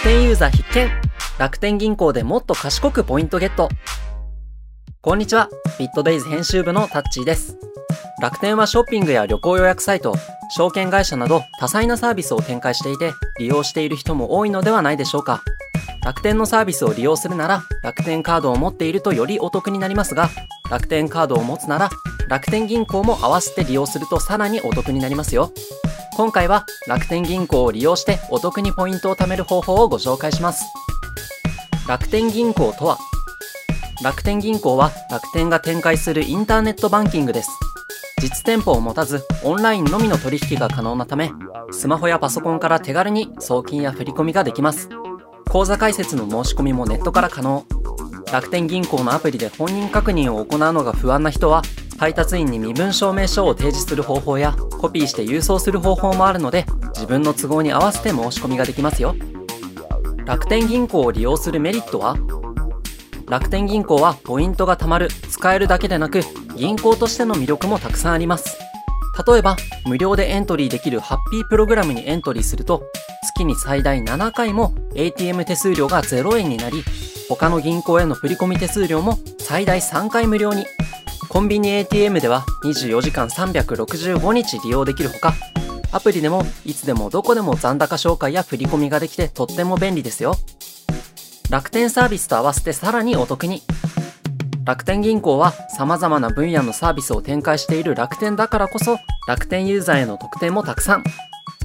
楽天ユーザー必見。楽天銀行でもっと賢くポイントゲット。こんにちは。ビットデイズ編集部のタッチーです。楽天はショッピングや旅行予約サイト証券会社など多彩なサービスを展開していて利用している人も多いのではないでしょうか。楽天のサービスを利用するなら楽天カードを持っているとよりお得になりますが楽天カードを持つなら楽天銀行も合わせて利用するとさらにお得になりますよ。今回は楽天銀行を利用してお得にポイントを貯める方法をご紹介します。楽天銀行とは楽天銀行は楽天が展開するインターネットバンキングです。実店舗を持たずオンラインのみの取引が可能なためスマホやパソコンから手軽に送金や振り込みができます。口座開設の申し込みもネットから可能。楽天銀行のアプリで本人確認を行うのが不安な人は配達員に身分証明書を提示する方法やコピーして郵送する方法もあるので自分の都合に合わせて申し込みができますよ。楽天銀行を利用するメリットは楽天銀行はポイントが貯まる使えるだけでなく銀行としての魅力もたくさんあります。例えば無料でエントリーできるハッピープログラムにエントリーすると月に最大7回も ATM 手数料が0円になり他の銀行への振込手数料も最大3回無料に。コンビニ ATM では24時間365日利用できるほか、アプリでもいつでもどこでも残高紹介や振り込みができてとっても便利ですよ。楽天サービスと合わせてさらにお得に。楽天銀行は様々な分野のサービスを展開している楽天だからこそ楽天ユーザーへの特典もたくさん。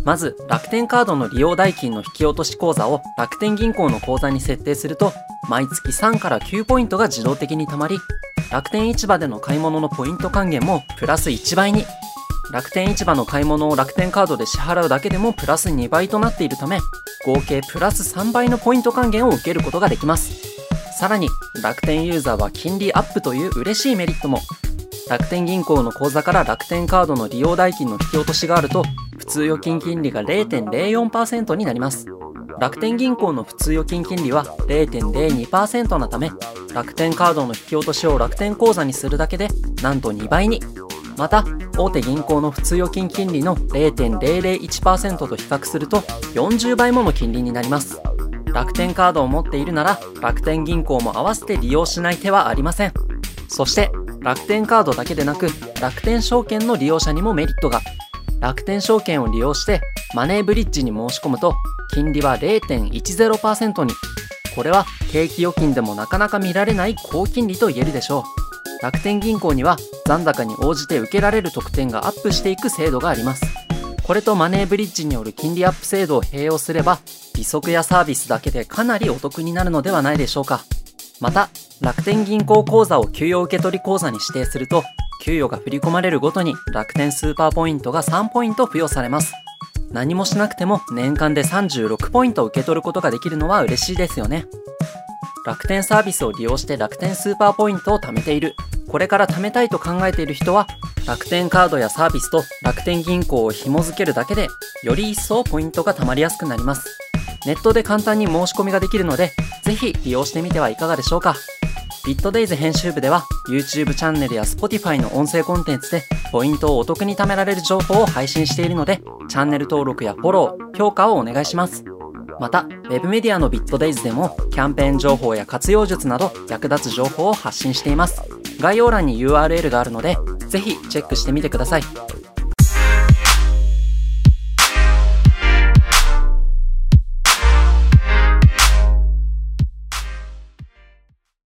まず楽天カードの利用代金の引き落とし口座を楽天銀行の口座に設定すると毎月3から9ポイントが自動的に貯まり楽天市場での買い物のポイント還元もプラス1倍に。楽天市場の買い物を楽天カードで支払うだけでもプラス2倍となっているため合計プラス3倍のポイント還元を受けることができます。さらに楽天ユーザーは金利アップという嬉しいメリットも。楽天銀行の口座から楽天カードの利用代金の引き落としがあると普通預金金利が0.04%になります。楽天銀行の普通預金金利は0.02%なため楽天カードの引き落としを楽天口座にするだけでなんと2倍に。また大手銀行の普通預金金利の0.001%と比較すると40倍もの金利になります。楽天カードを持っているなら楽天銀行も合わせて利用しない手はありません。そして楽天カードだけでなく楽天証券の利用者にもメリットが。楽天証券を利用してマネーブリッジに申し込むと金利は0.10%に。これは定期預金でもなかなか見られない高金利と言えるでしょう。楽天銀行には残高に応じて受けられる特典がアップしていく制度があります。これとマネーブリッジによる金利アップ制度を併用すれば利息やサービスだけでかなりお得になるのではないでしょうか。また楽天銀行口座を給与受取口座に指定すると給与が振り込まれるごとに楽天スーパーポイントが3ポイント付与されます。何もしなくても年間で36ポイントを受け取ることができるのは嬉しいですよね。楽天サービスを利用して楽天スーパーポイントを貯めている。これから貯めたいと考えている人は、楽天カードやサービスと楽天銀行を紐付けるだけで、より一層ポイントが貯まりやすくなります。ネットで簡単に申し込みができるので、ぜひ利用してみてはいかがでしょうか。ビットデイズ編集部では YouTube チャンネルや Spotify の音声コンテンツでポイントをお得に貯められる情報を配信しているのでチャンネル登録やフォロー、評価をお願いします。また、Web メディアのビットデイズでもキャンペーン情報や活用術など役立つ情報を発信しています。概要欄に URL があるのでぜひチェックしてみてください。